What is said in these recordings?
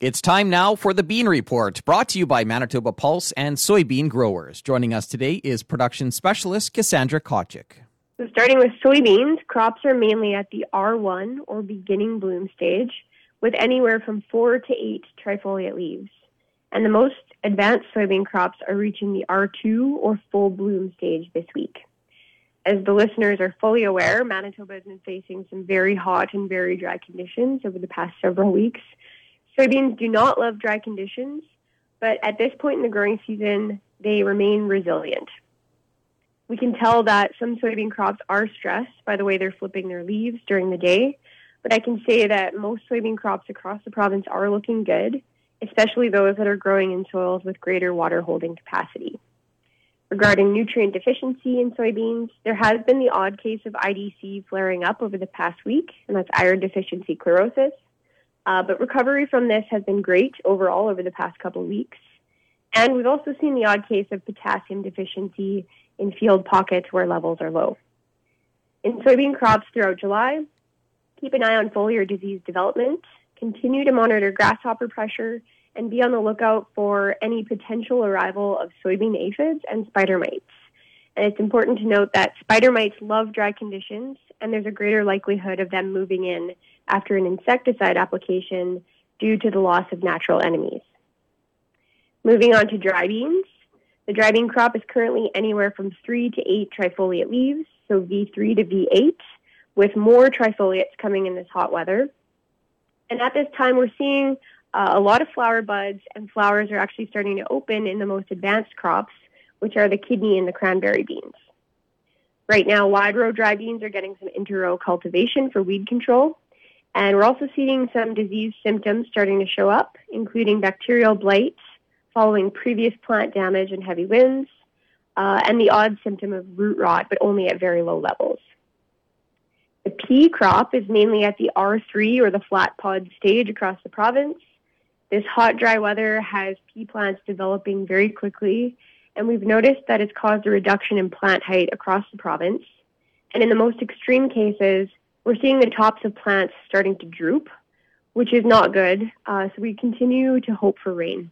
It's time now for the Bean Report, brought to you by Manitoba Pulse and soybean growers. Joining us today is production specialist Cassandra Tkachuk. So, starting with soybeans, crops are mainly at the R1 or beginning bloom stage, with anywhere from four to eight trifoliate leaves. And the most advanced soybean crops are reaching the R2 or full bloom stage this week. As the listeners are fully aware, Manitoba has been facing some very hot and very dry conditions over the past several weeks Soybeans do not love dry conditions, but at this point in the growing season, they remain resilient. We can tell that some soybean crops are stressed by the way they're flipping their leaves during the day, but I can say that most soybean crops across the province are looking good, especially those that are growing in soils with greater water holding capacity. Regarding nutrient deficiency in soybeans, there has been the odd case of IDC flaring up over the past week, and that's iron deficiency chlorosis. Uh, but recovery from this has been great overall over the past couple of weeks. And we've also seen the odd case of potassium deficiency in field pockets where levels are low. In soybean crops throughout July, keep an eye on foliar disease development, continue to monitor grasshopper pressure, and be on the lookout for any potential arrival of soybean aphids and spider mites. And it's important to note that spider mites love dry conditions, and there's a greater likelihood of them moving in after an insecticide application due to the loss of natural enemies. Moving on to dry beans. The dry bean crop is currently anywhere from three to eight trifoliate leaves, so V3 to V8, with more trifoliates coming in this hot weather. And at this time, we're seeing uh, a lot of flower buds, and flowers are actually starting to open in the most advanced crops, which are the kidney and the cranberry beans. Right now, wide row dry beans are getting some inter-row cultivation for weed control, and we're also seeing some disease symptoms starting to show up, including bacterial blight following previous plant damage and heavy winds, uh, and the odd symptom of root rot, but only at very low levels. The pea crop is mainly at the R3 or the flat pod stage across the province. This hot, dry weather has pea plants developing very quickly, and we've noticed that it's caused a reduction in plant height across the province. And in the most extreme cases, we're seeing the tops of plants starting to droop, which is not good. Uh, so we continue to hope for rain.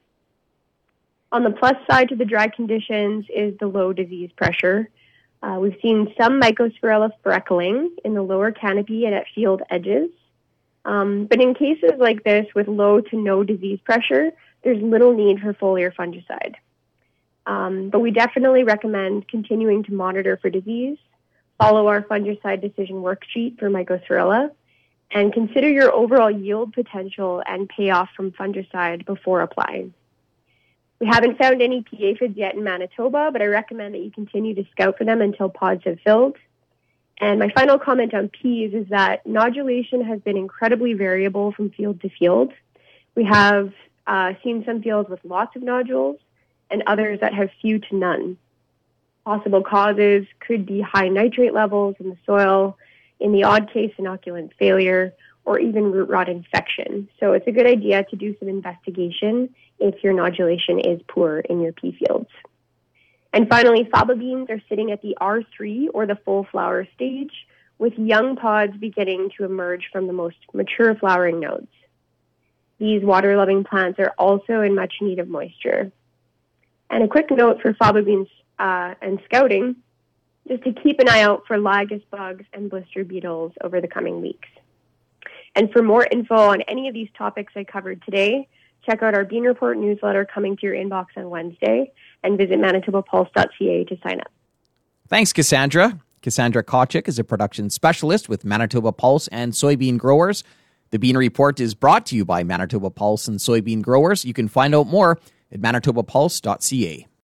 On the plus side to the dry conditions is the low disease pressure. Uh, we've seen some Mycosphaerella freckling in the lower canopy and at field edges. Um, but in cases like this with low to no disease pressure, there's little need for foliar fungicide. Um, but we definitely recommend continuing to monitor for disease follow our fungicide decision worksheet for mycosphaerella, and consider your overall yield potential and payoff from fungicide before applying. We haven't found any pea aphids yet in Manitoba, but I recommend that you continue to scout for them until pods have filled. And my final comment on peas is that nodulation has been incredibly variable from field to field. We have uh, seen some fields with lots of nodules and others that have few to none. Possible causes could be high nitrate levels in the soil, in the odd case, inoculant failure, or even root rot infection. So it's a good idea to do some investigation if your nodulation is poor in your pea fields. And finally, faba beans are sitting at the R3 or the full flower stage, with young pods beginning to emerge from the most mature flowering nodes. These water loving plants are also in much need of moisture. And a quick note for faba beans uh, and scouting, just to keep an eye out for lygus bugs and blister beetles over the coming weeks. And for more info on any of these topics I covered today, check out our Bean Report newsletter coming to your inbox on Wednesday and visit manitobapulse.ca to sign up. Thanks, Cassandra. Cassandra Tkachuk is a production specialist with Manitoba Pulse and soybean growers. The Bean Report is brought to you by Manitoba Pulse and soybean growers. You can find out more at manitobapulse.ca.